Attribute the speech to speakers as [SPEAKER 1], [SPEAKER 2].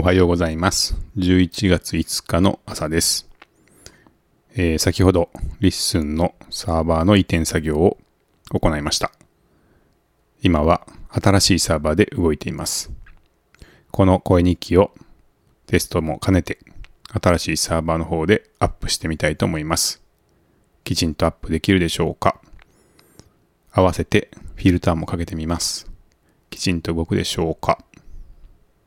[SPEAKER 1] おはようございます。11月5日の朝です。えー先ほど、 LISTEN のサーバーの移転作業を行いました。今は新しいサーバーで動いています。この声日記をテストも兼ねて、新しいサーバーの方でアップしてみたいと思います。きちんとアップできるでしょうか？合わせてフィルターもかけてみます。きちんと動くでしょうか？